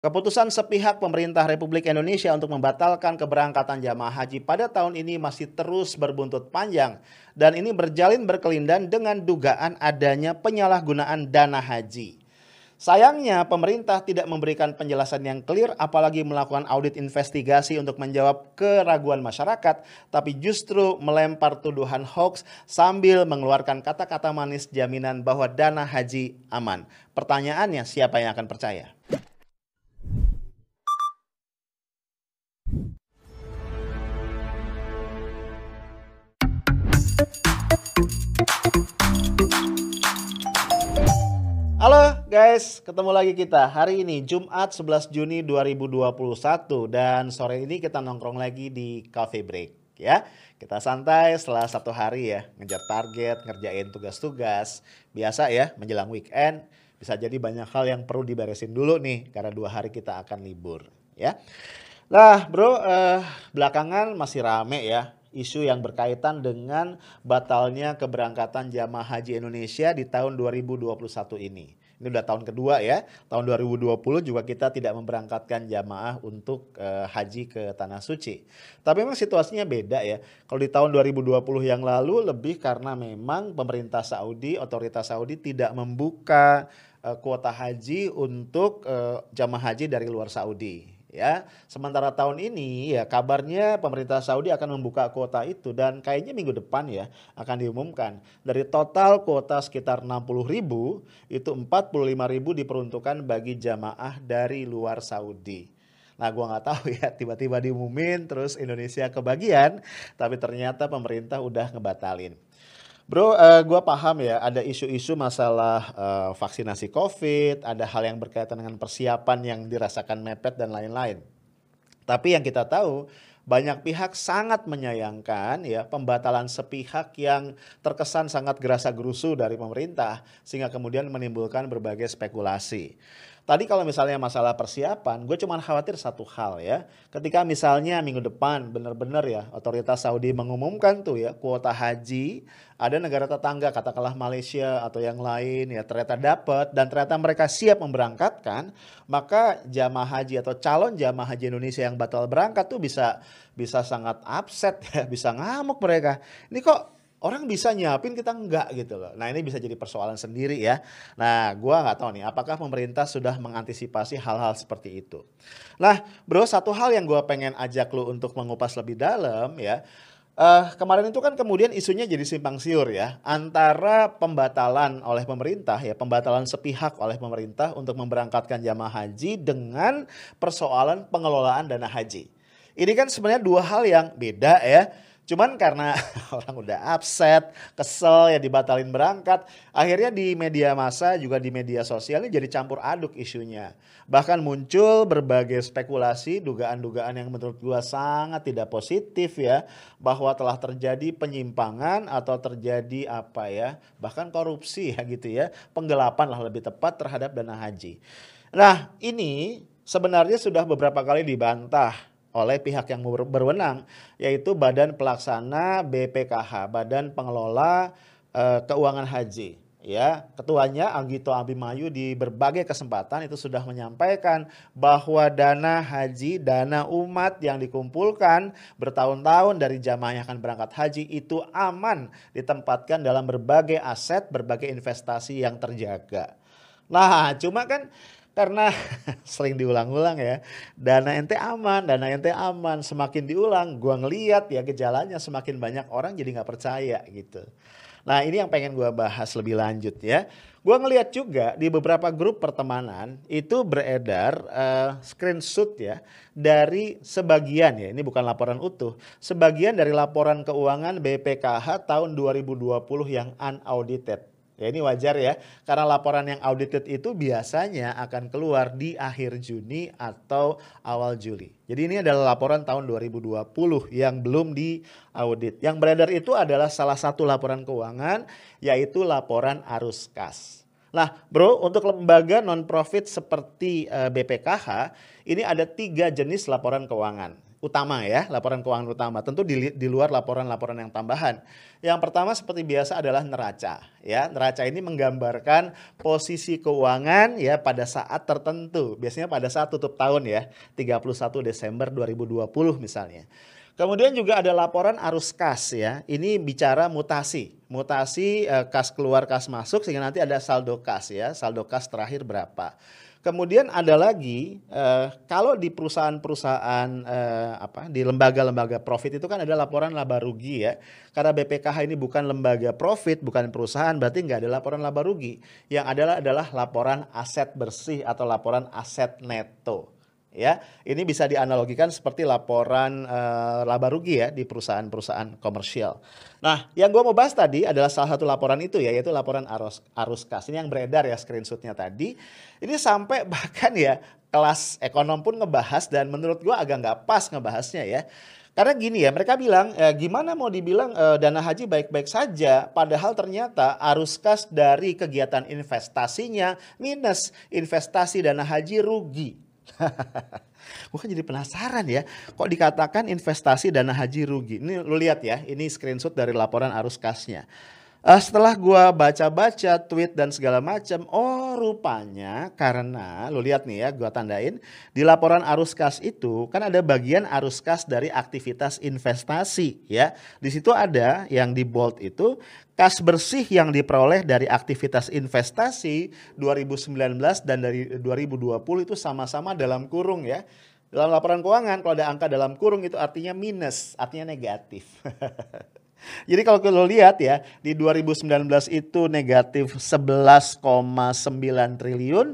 Keputusan sepihak pemerintah Republik Indonesia untuk membatalkan keberangkatan jamaah haji pada tahun ini masih terus berbuntut panjang dan ini berjalin berkelindan dengan dugaan adanya penyalahgunaan dana haji. Sayangnya pemerintah tidak memberikan penjelasan yang clear apalagi melakukan audit investigasi untuk menjawab keraguan masyarakat tapi justru melempar tuduhan hoax sambil mengeluarkan kata-kata manis jaminan bahwa dana haji aman. Pertanyaannya siapa yang akan percaya? Halo guys, ketemu lagi kita hari ini Jumat 11 Juni 2021 dan sore ini kita nongkrong lagi di Cafe Break ya. Kita santai setelah satu hari ya, ngejar target, ngerjain tugas-tugas. Biasa ya, menjelang weekend bisa jadi banyak hal yang perlu diberesin dulu nih karena dua hari kita akan libur ya. Nah bro, eh, belakangan masih rame ya isu yang berkaitan dengan batalnya keberangkatan jamaah haji Indonesia di tahun 2021 ini. Ini udah tahun kedua ya. Tahun 2020 juga kita tidak memberangkatkan jamaah untuk uh, haji ke tanah suci. Tapi memang situasinya beda ya. Kalau di tahun 2020 yang lalu lebih karena memang pemerintah Saudi, otoritas Saudi tidak membuka uh, kuota haji untuk uh, jamaah haji dari luar Saudi ya. Sementara tahun ini ya kabarnya pemerintah Saudi akan membuka kuota itu dan kayaknya minggu depan ya akan diumumkan. Dari total kuota sekitar 60 ribu itu 45 ribu diperuntukkan bagi jamaah dari luar Saudi. Nah gue nggak tahu ya tiba-tiba diumumin terus Indonesia kebagian tapi ternyata pemerintah udah ngebatalin. Bro, uh, eh, gue paham ya ada isu-isu masalah uh, vaksinasi COVID, ada hal yang berkaitan dengan persiapan yang dirasakan mepet dan lain-lain. Tapi yang kita tahu banyak pihak sangat menyayangkan ya pembatalan sepihak yang terkesan sangat gerasa gerusu dari pemerintah sehingga kemudian menimbulkan berbagai spekulasi. Tadi kalau misalnya masalah persiapan, gue cuma khawatir satu hal ya. Ketika misalnya minggu depan benar-benar ya otoritas Saudi mengumumkan tuh ya kuota haji, ada negara tetangga katakanlah Malaysia atau yang lain ya ternyata dapat dan ternyata mereka siap memberangkatkan, maka jamaah haji atau calon jamaah haji Indonesia yang batal berangkat tuh bisa bisa sangat upset ya, bisa ngamuk mereka. Ini kok orang bisa nyiapin kita enggak gitu loh. Nah ini bisa jadi persoalan sendiri ya. Nah gua nggak tahu nih apakah pemerintah sudah mengantisipasi hal-hal seperti itu. Nah bro satu hal yang gua pengen ajak lu untuk mengupas lebih dalam ya. Uh, kemarin itu kan kemudian isunya jadi simpang siur ya antara pembatalan oleh pemerintah ya pembatalan sepihak oleh pemerintah untuk memberangkatkan jamaah haji dengan persoalan pengelolaan dana haji. Ini kan sebenarnya dua hal yang beda ya Cuman karena orang udah upset, kesel ya dibatalin berangkat, akhirnya di media massa juga di media sosial ini jadi campur aduk isunya. Bahkan muncul berbagai spekulasi, dugaan-dugaan yang menurut gua sangat tidak positif ya, bahwa telah terjadi penyimpangan atau terjadi apa ya, bahkan korupsi ya gitu ya, penggelapan lah lebih tepat terhadap dana haji. Nah, ini sebenarnya sudah beberapa kali dibantah oleh pihak yang berwenang yaitu Badan Pelaksana BPKH, Badan Pengelola uh, Keuangan Haji. Ya, ketuanya Anggito Abimayu di berbagai kesempatan itu sudah menyampaikan bahwa dana haji, dana umat yang dikumpulkan bertahun-tahun dari jamaah yang akan berangkat haji itu aman ditempatkan dalam berbagai aset, berbagai investasi yang terjaga. Nah, cuma kan karena sering diulang-ulang ya dana ente aman dana ente aman. Semakin diulang gua ngeliat ya gejalanya semakin banyak orang jadi nggak percaya gitu. Nah ini yang pengen gua bahas lebih lanjut ya. Gua ngeliat juga di beberapa grup pertemanan itu beredar uh, screenshot ya dari sebagian ya ini bukan laporan utuh sebagian dari laporan keuangan BPKH tahun 2020 yang unaudited Ya ini wajar ya, karena laporan yang audited itu biasanya akan keluar di akhir Juni atau awal Juli. Jadi ini adalah laporan tahun 2020 yang belum diaudit. Yang beredar itu adalah salah satu laporan keuangan yaitu laporan arus kas. Nah bro untuk lembaga non-profit seperti uh, eh, BPKH ini ada tiga jenis laporan keuangan. Utama ya, laporan keuangan utama. Tentu di, di luar laporan-laporan yang tambahan. Yang pertama seperti biasa adalah neraca ya. Neraca ini menggambarkan posisi keuangan ya pada saat tertentu. Biasanya pada saat tutup tahun ya, 31 Desember 2020 misalnya. Kemudian juga ada laporan arus kas ya. Ini bicara mutasi. Mutasi eh, kas keluar kas masuk sehingga nanti ada saldo kas ya. Saldo kas terakhir berapa. Kemudian ada lagi uh, kalau di perusahaan-perusahaan uh, apa di lembaga-lembaga profit itu kan ada laporan laba rugi ya. Karena BPKH ini bukan lembaga profit, bukan perusahaan, berarti nggak ada laporan laba rugi. Yang adalah adalah laporan aset bersih atau laporan aset neto ya. Ini bisa dianalogikan seperti laporan uh, laba rugi ya di perusahaan-perusahaan komersial. Nah, yang gue mau bahas tadi adalah salah satu laporan itu ya, yaitu laporan arus arus kas. Ini yang beredar ya screenshotnya tadi. Ini sampai bahkan ya kelas ekonom pun ngebahas dan menurut gue agak nggak pas ngebahasnya ya. Karena gini ya, mereka bilang eh, gimana mau dibilang eh, dana haji baik-baik saja, padahal ternyata arus kas dari kegiatan investasinya minus, investasi dana haji rugi. gue kan jadi penasaran ya, kok dikatakan investasi dana haji rugi. Ini lu lihat ya, ini screenshot dari laporan arus kasnya. Uh, setelah gue baca-baca tweet dan segala macam, oh rupanya karena lu lihat nih ya, gue tandain di laporan arus kas itu kan ada bagian arus kas dari aktivitas investasi ya. Di situ ada yang di bold itu kas bersih yang diperoleh dari aktivitas investasi 2019 dan dari 2020 itu sama-sama dalam kurung ya. Dalam laporan keuangan kalau ada angka dalam kurung itu artinya minus, artinya negatif. Jadi kalau kita lihat ya, di 2019 itu negatif 11,9 triliun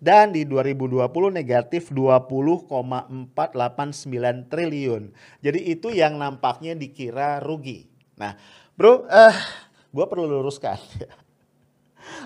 dan di 2020 negatif 20,489 triliun. Jadi itu yang nampaknya dikira rugi. Nah, bro, eh, gue perlu luruskan.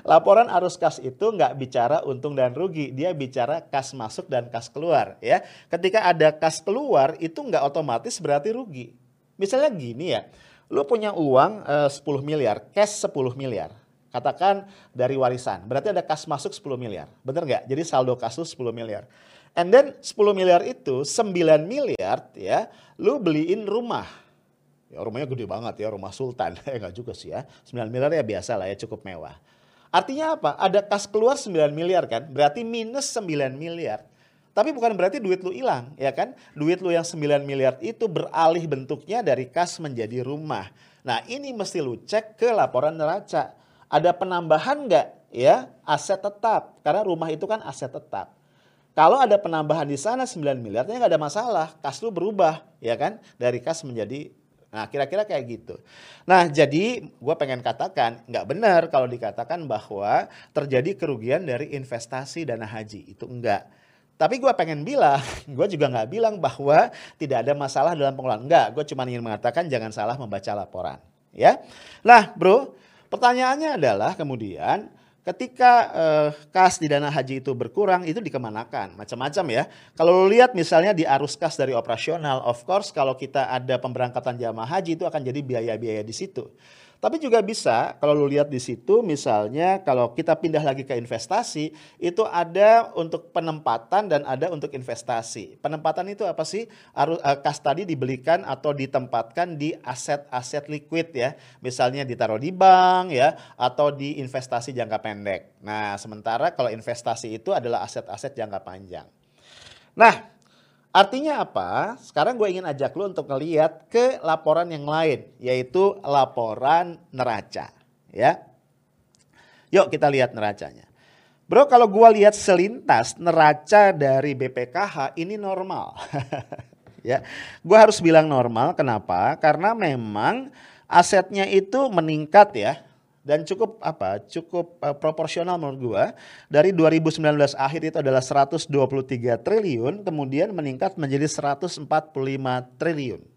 Laporan arus kas itu nggak bicara untung dan rugi, dia bicara kas masuk dan kas keluar ya. Ketika ada kas keluar itu nggak otomatis berarti rugi. Misalnya gini ya, lu punya uang uh, eh, 10 miliar, cash 10 miliar. Katakan dari warisan, berarti ada kas masuk 10 miliar. Bener nggak? Jadi saldo kas lu 10 miliar. And then 10 miliar itu 9 miliar ya, lu beliin rumah. Ya rumahnya gede banget ya, rumah sultan. Eh enggak juga sih ya. 9 miliar ya biasa lah ya, cukup mewah. Artinya apa? Ada kas keluar 9 miliar kan? Berarti minus 9 miliar. Tapi bukan berarti duit lu hilang, ya kan? Duit lu yang 9 miliar itu beralih bentuknya dari kas menjadi rumah. Nah ini mesti lu cek ke laporan neraca. Ada penambahan nggak ya aset tetap? Karena rumah itu kan aset tetap. Kalau ada penambahan di sana 9 miliar, nggak ada masalah. Kas lu berubah, ya kan? Dari kas menjadi Nah kira-kira kayak gitu. Nah jadi gue pengen katakan nggak benar kalau dikatakan bahwa terjadi kerugian dari investasi dana haji. Itu enggak. Tapi gue pengen bilang, gue juga nggak bilang bahwa tidak ada masalah dalam pengelolaan. Enggak, gue cuma ingin mengatakan jangan salah membaca laporan. Ya, Nah bro, pertanyaannya adalah kemudian ketika eh, kas di dana haji itu berkurang itu dikemanakan macam-macam ya kalau lihat misalnya di arus kas dari operasional of course kalau kita ada pemberangkatan jamaah haji itu akan jadi biaya-biaya di situ tapi juga bisa kalau lu lihat di situ misalnya kalau kita pindah lagi ke investasi itu ada untuk penempatan dan ada untuk investasi. Penempatan itu apa sih? Arus uh, kas tadi dibelikan atau ditempatkan di aset-aset liquid ya. Misalnya ditaruh di bank ya atau di investasi jangka pendek. Nah, sementara kalau investasi itu adalah aset-aset jangka panjang. Nah, Artinya apa? Sekarang gue ingin ajak lu untuk ngeliat ke laporan yang lain, yaitu laporan neraca. Ya, Yuk kita lihat neracanya. Bro kalau gue lihat selintas neraca dari BPKH ini normal. ya, gue harus bilang normal. Kenapa? Karena memang asetnya itu meningkat ya dan cukup apa cukup uh, proporsional menurut gua dari 2019 akhir itu adalah 123 triliun kemudian meningkat menjadi 145 triliun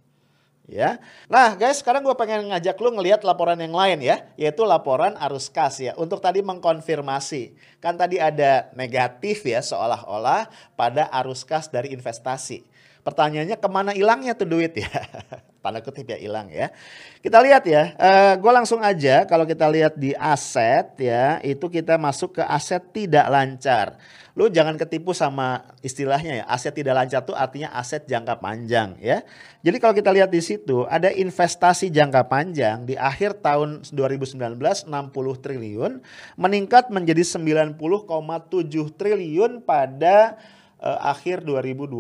ya. Nah, guys, sekarang gua pengen ngajak lu ngelihat laporan yang lain ya, yaitu laporan arus kas ya. Untuk tadi mengkonfirmasi, kan tadi ada negatif ya seolah-olah pada arus kas dari investasi. Pertanyaannya ke mana hilangnya tuh duit ya? Tanda kutip ya hilang ya. Kita lihat ya, uh, eh, gue langsung aja kalau kita lihat di aset ya, itu kita masuk ke aset tidak lancar lu jangan ketipu sama istilahnya ya aset tidak lancar tuh artinya aset jangka panjang ya. Jadi kalau kita lihat di situ ada investasi jangka panjang di akhir tahun 2019 60 triliun meningkat menjadi 90,7 triliun pada uh, akhir 2020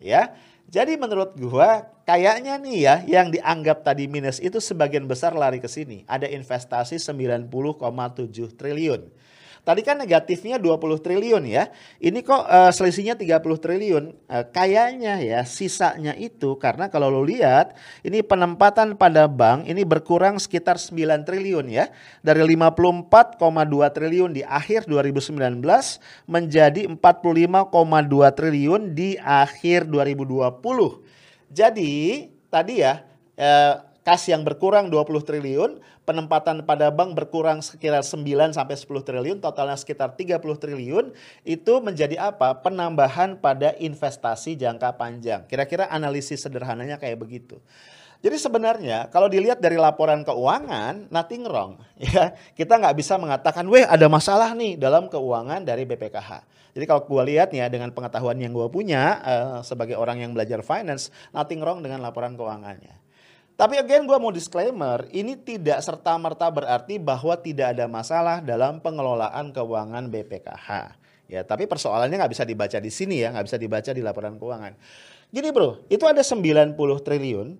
ya. Jadi menurut gua kayaknya nih ya yang dianggap tadi minus itu sebagian besar lari ke sini. Ada investasi 90,7 triliun. Tadi kan negatifnya 20 triliun ya. Ini kok uh, selisihnya 30 triliun. Uh, kayaknya ya sisanya itu karena kalau lo lihat ini penempatan pada bank ini berkurang sekitar 9 triliun ya. Dari 54,2 triliun di akhir 2019 menjadi 45,2 triliun di akhir 2020. Jadi tadi ya eh, kas yang berkurang 20 triliun, penempatan pada bank berkurang sekitar 9 sampai 10 triliun, totalnya sekitar 30 triliun, itu menjadi apa? Penambahan pada investasi jangka panjang. Kira-kira analisis sederhananya kayak begitu. Jadi sebenarnya kalau dilihat dari laporan keuangan, nothing wrong. Ya, kita nggak bisa mengatakan, weh ada masalah nih dalam keuangan dari BPKH. Jadi kalau gue lihat ya dengan pengetahuan yang gue punya uh, sebagai orang yang belajar finance, nothing wrong dengan laporan keuangannya. Tapi again gue mau disclaimer, ini tidak serta-merta berarti bahwa tidak ada masalah dalam pengelolaan keuangan BPKH. Ya, tapi persoalannya nggak bisa dibaca di sini ya, nggak bisa dibaca di laporan keuangan. Gini bro, itu ada 90 triliun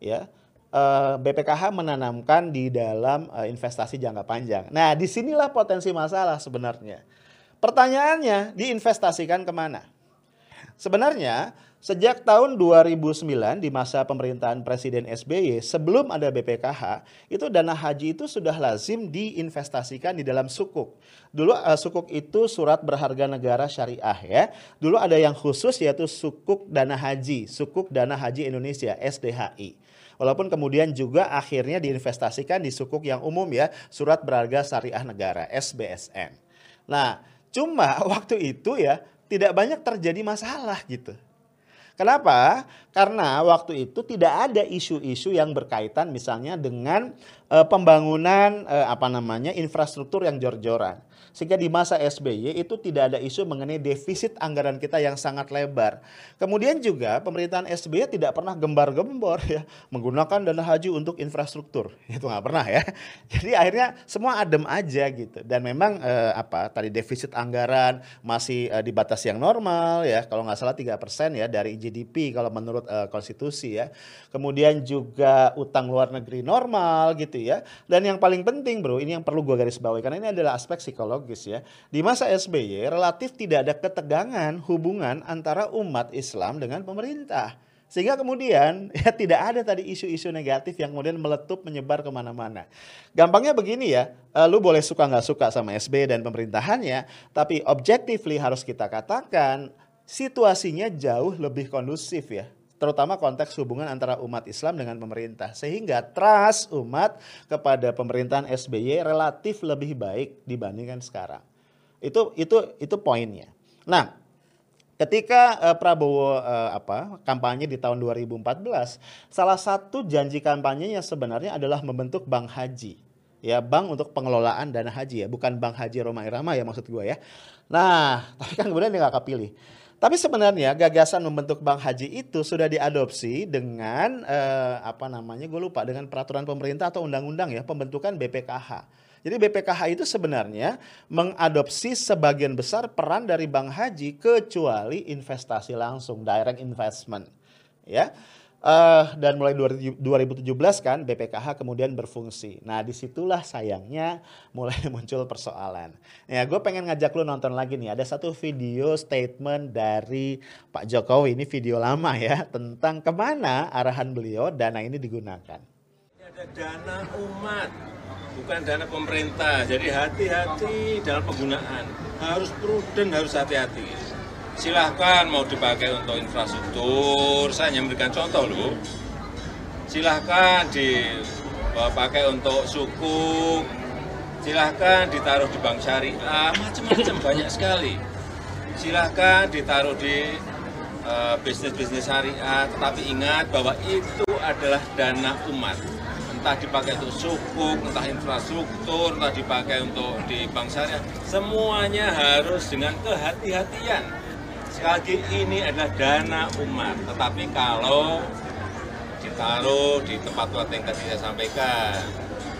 ya. Eh, BPKH menanamkan di dalam eh, investasi jangka panjang. Nah, di sinilah potensi masalah sebenarnya. Pertanyaannya, diinvestasikan ke mana? Sebenarnya Sejak tahun 2009 di masa pemerintahan Presiden SBY sebelum ada BPKH, itu dana haji itu sudah lazim diinvestasikan di dalam sukuk. Dulu uh, sukuk itu surat berharga negara syariah ya. Dulu ada yang khusus yaitu sukuk dana haji, sukuk dana haji Indonesia SDHI. Walaupun kemudian juga akhirnya diinvestasikan di sukuk yang umum ya, surat berharga syariah negara SBSN. Nah, cuma waktu itu ya tidak banyak terjadi masalah gitu. Kenapa? Karena waktu itu tidak ada isu-isu yang berkaitan misalnya dengan uh, pembangunan uh, apa namanya infrastruktur yang jor-joran. Sehingga di masa SBY itu tidak ada isu mengenai defisit anggaran kita yang sangat lebar. Kemudian juga pemerintahan SBY tidak pernah gembar-gembor ya menggunakan dana haji untuk infrastruktur. Itu nggak pernah ya. Jadi akhirnya semua adem aja gitu. Dan memang eh, apa tadi defisit anggaran masih eh, di batas yang normal ya. Kalau nggak salah 3% ya dari GDP kalau menurut eh, konstitusi ya. Kemudian juga utang luar negeri normal gitu ya. Dan yang paling penting bro, ini yang perlu gue garis bawahi karena ini adalah aspek psikologis logis ya. Di masa SBY relatif tidak ada ketegangan hubungan antara umat Islam dengan pemerintah. Sehingga kemudian ya tidak ada tadi isu-isu negatif yang kemudian meletup menyebar ke mana-mana. Gampangnya begini ya, uh, lu boleh suka nggak suka sama SBY dan pemerintahannya, tapi objectively harus kita katakan situasinya jauh lebih kondusif ya terutama konteks hubungan antara umat Islam dengan pemerintah sehingga trust umat kepada pemerintahan SBY relatif lebih baik dibandingkan sekarang. Itu itu itu poinnya. Nah, ketika uh, Prabowo uh, apa kampanye di tahun 2014, salah satu janji kampanyenya sebenarnya adalah membentuk bank haji. Ya, bank untuk pengelolaan dana haji ya, bukan bank haji Roma Irama ya maksud gue ya. Nah, tapi kan kemudian dia nggak kepilih. Tapi sebenarnya gagasan membentuk bank haji itu sudah diadopsi dengan eh, apa namanya gue lupa dengan peraturan pemerintah atau undang-undang ya pembentukan BPKH. Jadi BPKH itu sebenarnya mengadopsi sebagian besar peran dari bank haji kecuali investasi langsung direct investment. Ya. Uh, dan mulai 2017 kan BPKH kemudian berfungsi. Nah di situlah sayangnya mulai muncul persoalan. Ya gue pengen ngajak lu nonton lagi nih. Ada satu video statement dari Pak Jokowi ini video lama ya tentang ke mana arahan beliau dana ini digunakan. Ada dana umat, bukan dana pemerintah. Jadi hati-hati dalam penggunaan. Harus prudent, harus hati-hati silahkan mau dipakai untuk infrastruktur, saya hanya memberikan contoh loh. Silahkan dipakai untuk suku, silahkan ditaruh di bank syariah, macam-macam banyak sekali. Silahkan ditaruh di eh, bisnis-bisnis syariah, tetapi ingat bahwa itu adalah dana umat. Entah dipakai untuk sukuk, entah infrastruktur, entah dipakai untuk di bank syariah, semuanya harus dengan kehati-hatian. Sekali lagi ini adalah dana umat, tetapi kalau ditaruh di tempat-tempat yang tadi saya sampaikan,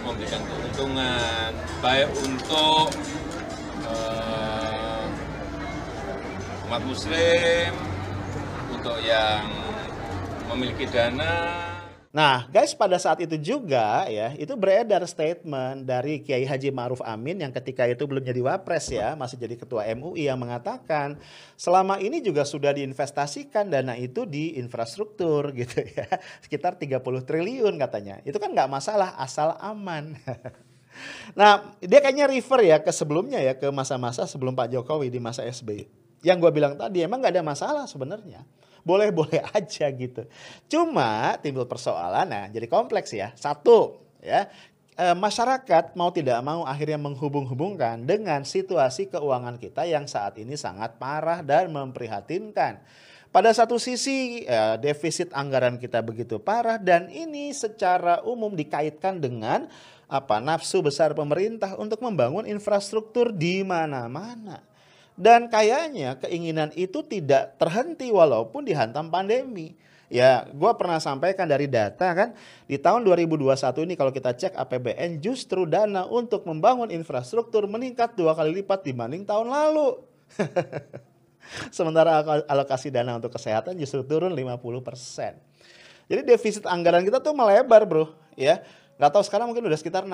memberikan keuntungan, baik untuk eh, umat muslim, untuk yang memiliki dana, Nah, guys, pada saat itu juga ya, itu beredar statement dari Kiai Haji Ma'ruf Amin yang ketika itu belum jadi wapres ya, masih jadi ketua MUI yang mengatakan selama ini juga sudah diinvestasikan dana itu di infrastruktur gitu ya, sekitar 30 triliun katanya. Itu kan nggak masalah asal aman. Nah, dia kayaknya refer ya ke sebelumnya ya, ke masa-masa sebelum Pak Jokowi di masa SBY. Yang gue bilang tadi emang nggak ada masalah sebenarnya boleh-boleh aja gitu. Cuma timbul persoalan, nah jadi kompleks ya. Satu, ya e, masyarakat mau tidak mau akhirnya menghubung-hubungkan dengan situasi keuangan kita yang saat ini sangat parah dan memprihatinkan. Pada satu sisi ya, defisit anggaran kita begitu parah dan ini secara umum dikaitkan dengan apa nafsu besar pemerintah untuk membangun infrastruktur di mana-mana. Dan kayaknya keinginan itu tidak terhenti walaupun dihantam pandemi. Ya, gue pernah sampaikan dari data kan, di tahun 2021 ini kalau kita cek APBN justru dana untuk membangun infrastruktur meningkat dua kali lipat dibanding tahun lalu. Sementara alokasi dana untuk kesehatan justru turun 50%. Jadi defisit anggaran kita tuh melebar bro, ya. Gak tahu sekarang mungkin udah sekitar 6%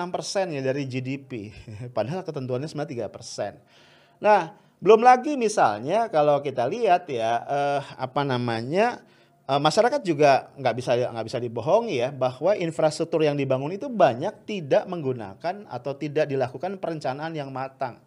ya dari GDP. Padahal ketentuannya sebenarnya 3%. Nah, belum lagi misalnya kalau kita lihat ya eh, apa namanya eh, masyarakat juga nggak bisa nggak bisa dibohongi ya bahwa infrastruktur yang dibangun itu banyak tidak menggunakan atau tidak dilakukan perencanaan yang matang.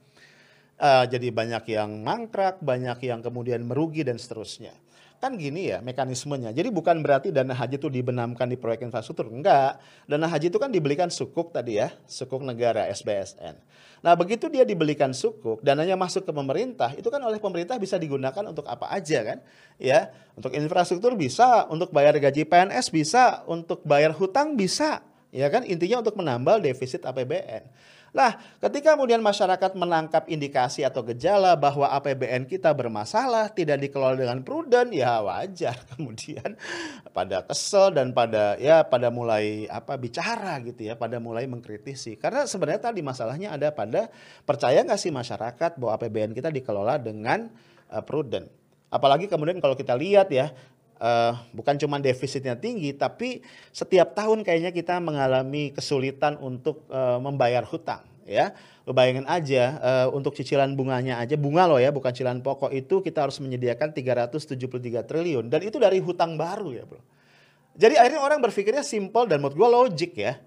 Eh, jadi banyak yang mangkrak, banyak yang kemudian merugi dan seterusnya. Kan gini ya mekanismenya. Jadi bukan berarti dana haji itu dibenamkan di proyek infrastruktur. Enggak. Dana haji itu kan dibelikan sukuk tadi ya, sukuk negara SBSN. Nah begitu dia dibelikan sukuk, dananya masuk ke pemerintah, itu kan oleh pemerintah bisa digunakan untuk apa aja kan? Ya, untuk infrastruktur bisa, untuk bayar gaji PNS bisa, untuk bayar hutang bisa, ya kan? Intinya untuk menambal defisit APBN. Nah, ketika kemudian masyarakat menangkap indikasi atau gejala bahwa APBN kita bermasalah, tidak dikelola dengan prudent, ya wajar kemudian pada kesel dan pada ya pada mulai apa bicara gitu ya, pada mulai mengkritisi. Karena sebenarnya tadi masalahnya ada pada percaya nggak sih masyarakat bahwa APBN kita dikelola dengan uh, prudent. Apalagi kemudian kalau kita lihat ya, uh, bukan cuma defisitnya tinggi, tapi setiap tahun kayaknya kita mengalami kesulitan untuk uh, membayar hutang. Ya, lo bayangin aja uh, untuk cicilan bunganya aja, bunga loh ya, bukan cicilan pokok itu kita harus menyediakan 373 triliun dan itu dari hutang baru ya bro. Jadi akhirnya orang berpikirnya simple dan menurut gue logik ya.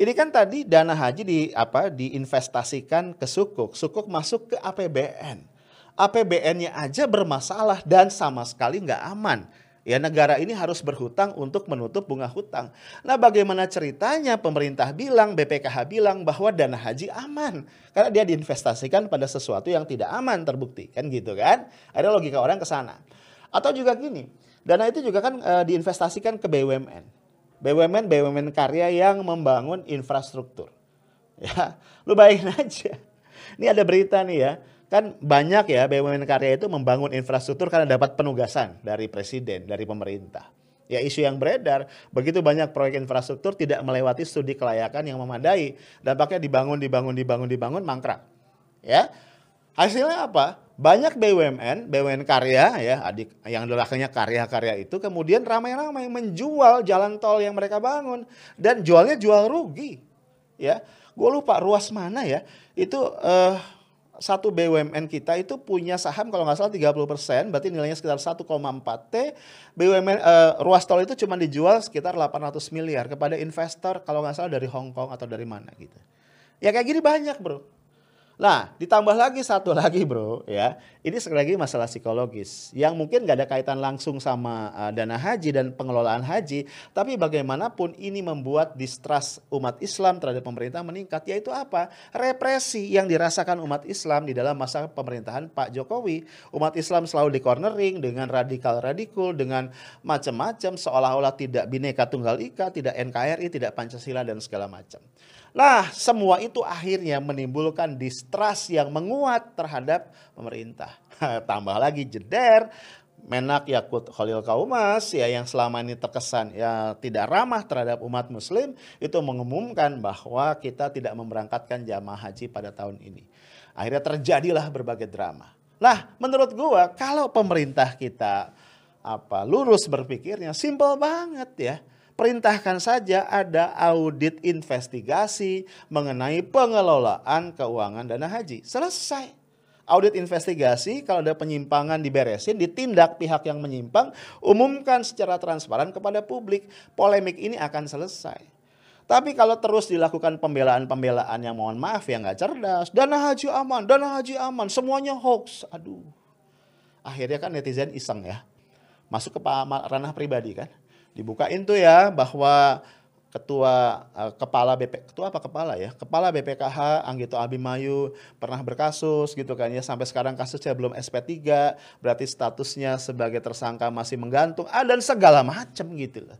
Ini kan tadi dana haji di apa diinvestasikan ke sukuk, sukuk masuk ke APBN. APBN-nya aja bermasalah dan sama sekali nggak aman. Ya negara ini harus berhutang untuk menutup bunga hutang. Nah bagaimana ceritanya pemerintah bilang, BPKH bilang bahwa dana haji aman. Karena dia diinvestasikan pada sesuatu yang tidak aman terbukti. Kan gitu kan. Ada logika orang ke sana. Atau juga gini, dana itu juga kan e, diinvestasikan ke BUMN. BUMN, BUMN karya yang membangun infrastruktur. Ya, lu bayangin aja. Ini ada berita nih ya kan banyak ya BUMN karya itu membangun infrastruktur karena dapat penugasan dari presiden, dari pemerintah. Ya isu yang beredar, begitu banyak proyek infrastruktur tidak melewati studi kelayakan yang memadai. Dampaknya dibangun, dibangun, dibangun, dibangun, mangkrak. Ya, hasilnya apa? Banyak BUMN, BUMN karya ya, adik yang belakangnya karya-karya itu kemudian ramai-ramai menjual jalan tol yang mereka bangun dan jualnya jual rugi. Ya, gue lupa ruas mana ya, itu uh, satu BUMN kita itu punya saham kalau nggak salah 30 persen, berarti nilainya sekitar 1,4 T. BUMN uh, ruas tol itu cuma dijual sekitar 800 miliar kepada investor kalau nggak salah dari Hong Kong atau dari mana gitu. Ya kayak gini banyak bro. Nah, ditambah lagi satu lagi bro, ya. Ini sekali lagi masalah psikologis yang mungkin gak ada kaitan langsung sama uh, dana haji dan pengelolaan haji, tapi bagaimanapun ini membuat distrust umat Islam terhadap pemerintah meningkat, yaitu apa? Represi yang dirasakan umat Islam di dalam masa pemerintahan Pak Jokowi. Umat Islam selalu di cornering dengan radikal-radikul, dengan macam-macam, seolah-olah tidak bineka tunggal ika, tidak NKRI, tidak Pancasila dan segala macam. Nah, semua itu akhirnya menimbulkan distrust yang menguat terhadap pemerintah. Tambah lagi jeder, Menak Yakut Khalil Kaumas ya yang selama ini terkesan ya tidak ramah terhadap umat muslim itu mengumumkan bahwa kita tidak memberangkatkan jamaah haji pada tahun ini. Akhirnya terjadilah berbagai drama. Nah, menurut gua kalau pemerintah kita apa lurus berpikirnya simpel banget ya perintahkan saja ada audit investigasi mengenai pengelolaan keuangan dana haji. Selesai. Audit investigasi, kalau ada penyimpangan diberesin, ditindak pihak yang menyimpang, umumkan secara transparan kepada publik. Polemik ini akan selesai. Tapi kalau terus dilakukan pembelaan-pembelaan yang mohon maaf ya nggak cerdas, dana haji aman, dana haji aman, semuanya hoax. Aduh. Akhirnya kan netizen iseng ya. Masuk ke ranah pribadi kan dibukain tuh ya bahwa ketua uh, kepala BP ketua apa kepala ya? Kepala BPKH Anggito Abimayu pernah berkasus gitu kan ya. Sampai sekarang kasusnya belum SP3 berarti statusnya sebagai tersangka masih menggantung. Ah dan segala macam gitu loh.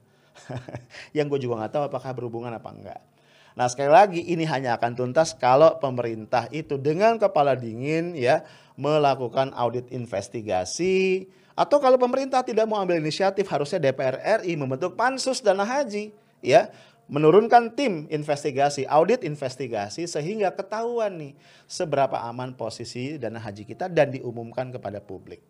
Yang gue juga nggak tahu apakah berhubungan apa enggak. Nah sekali lagi ini hanya akan tuntas kalau pemerintah itu dengan kepala dingin ya melakukan audit investigasi atau kalau pemerintah tidak mau ambil inisiatif, harusnya DPR RI membentuk pansus dana haji, ya, menurunkan tim investigasi, audit investigasi sehingga ketahuan nih seberapa aman posisi dana haji kita dan diumumkan kepada publik.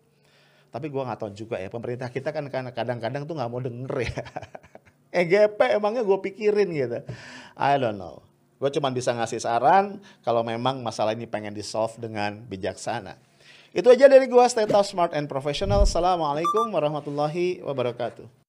Tapi gue nggak tahu juga ya pemerintah kita kan kadang-kadang tuh nggak mau denger ya. EGP emangnya gue pikirin gitu. I don't know. Gue cuma bisa ngasih saran kalau memang masalah ini pengen di solve dengan bijaksana. Itu aja dari gua Stay Tough, Smart and Professional. Assalamualaikum warahmatullahi wabarakatuh.